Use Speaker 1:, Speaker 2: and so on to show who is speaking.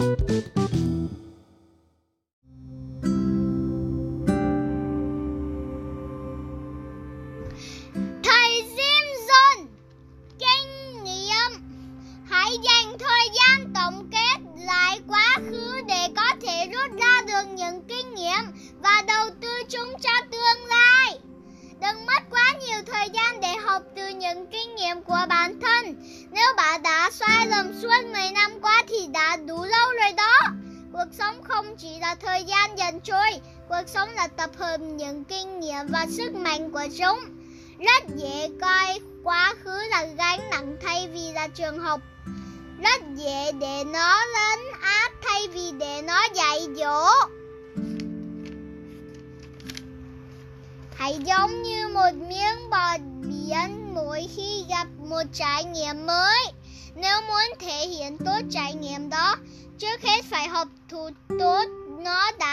Speaker 1: Thầy Simpson Kinh nghiệm Hãy dành thời gian tổng kết lại quá khứ để có thể rút ra được những kinh nghiệm và đầu tư chúng cho tương lai. Đừng mất quá nhiều thời gian để học từ những kinh nghiệm của bản thân. Nếu bạn đã sai lầm suốt 10 năm qua Cuộc sống không chỉ là thời gian dần trôi, cuộc sống là tập hợp những kinh nghiệm và sức mạnh của chúng. Rất dễ coi quá khứ là gánh nặng thay vì là trường học. Rất dễ để nó lên áp thay vì để nó dạy dỗ. Hãy giống như một miếng bọt biển mỗi khi gặp một trải nghiệm mới. Nếu muốn thể hiện tốt trải nghiệm trước hết phải học thủ tốt nó đã.